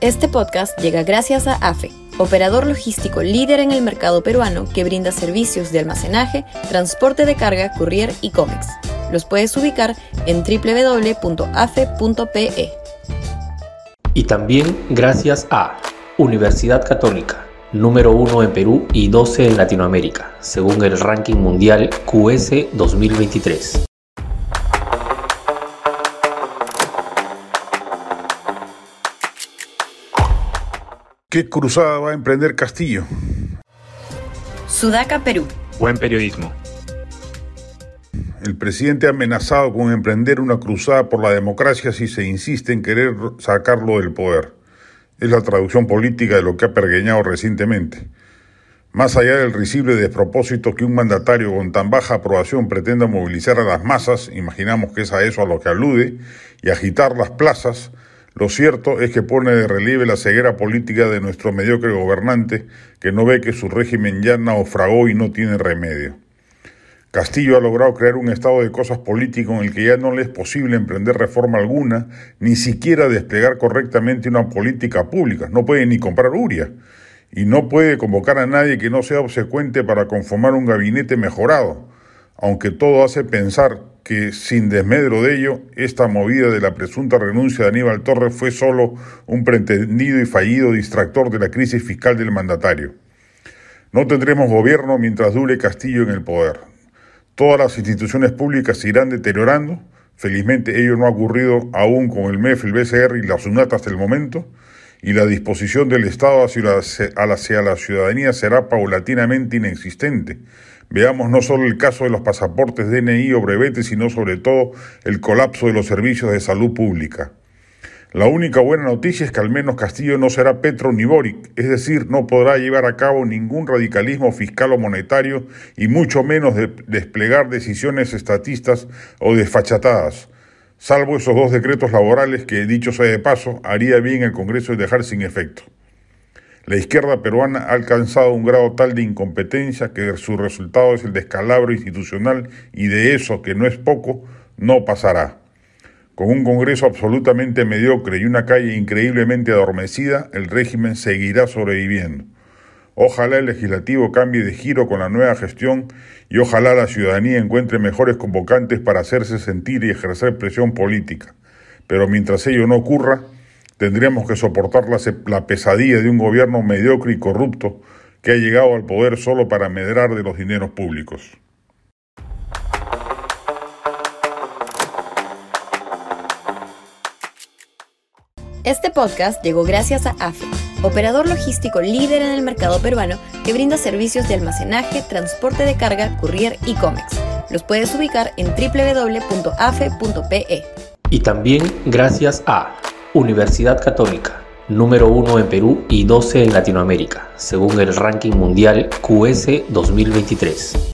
Este podcast llega gracias a AFE, operador logístico líder en el mercado peruano que brinda servicios de almacenaje, transporte de carga, courier y cómics. Los puedes ubicar en www.afe.pe. Y también gracias a Universidad Católica, número 1 en Perú y 12 en Latinoamérica, según el ranking mundial QS 2023. ¿Qué cruzada va a emprender Castillo? Sudaca, Perú. Buen periodismo. El presidente ha amenazado con emprender una cruzada por la democracia si se insiste en querer sacarlo del poder. Es la traducción política de lo que ha pergueñado recientemente. Más allá del risible despropósito que un mandatario con tan baja aprobación pretenda movilizar a las masas, imaginamos que es a eso a lo que alude, y agitar las plazas, lo cierto es que pone de relieve la ceguera política de nuestro mediocre gobernante, que no ve que su régimen ya naufragó y no tiene remedio. Castillo ha logrado crear un estado de cosas político en el que ya no le es posible emprender reforma alguna, ni siquiera desplegar correctamente una política pública. No puede ni comprar Uria. Y no puede convocar a nadie que no sea obsecuente para conformar un gabinete mejorado, aunque todo hace pensar que, sin desmedro de ello, esta movida de la presunta renuncia de Aníbal Torres fue solo un pretendido y fallido distractor de la crisis fiscal del mandatario. No tendremos gobierno mientras dure Castillo en el poder. Todas las instituciones públicas se irán deteriorando. Felizmente ello no ha ocurrido aún con el MEF, el BCR y la SUNAT hasta el momento. Y la disposición del Estado hacia la, la ciudadanía será paulatinamente inexistente Veamos no solo el caso de los pasaportes DNI o brevetes, sino sobre todo el colapso de los servicios de salud pública. La única buena noticia es que al menos Castillo no será Petro ni Boric, es decir, no podrá llevar a cabo ningún radicalismo fiscal o monetario y mucho menos desplegar decisiones estatistas o desfachatadas, salvo esos dos decretos laborales que, dicho sea de paso, haría bien el Congreso dejar sin efecto. La izquierda peruana ha alcanzado un grado tal de incompetencia que su resultado es el descalabro institucional y de eso, que no es poco, no pasará. Con un Congreso absolutamente mediocre y una calle increíblemente adormecida, el régimen seguirá sobreviviendo. Ojalá el legislativo cambie de giro con la nueva gestión y ojalá la ciudadanía encuentre mejores convocantes para hacerse sentir y ejercer presión política. Pero mientras ello no ocurra, tendríamos que soportar la, pesadilla de un gobierno mediocre y corrupto que ha llegado al poder solo para medrar de los dineros públicos. Este podcast llegó gracias a AFE, operador logístico líder en el mercado peruano que brinda servicios de almacenaje, transporte de carga, courier y cómics. Los puedes ubicar en www.afe.pe. Y también gracias a Universidad Católica, número 1 en Perú y 12 en Latinoamérica, según el ranking mundial QS 2023.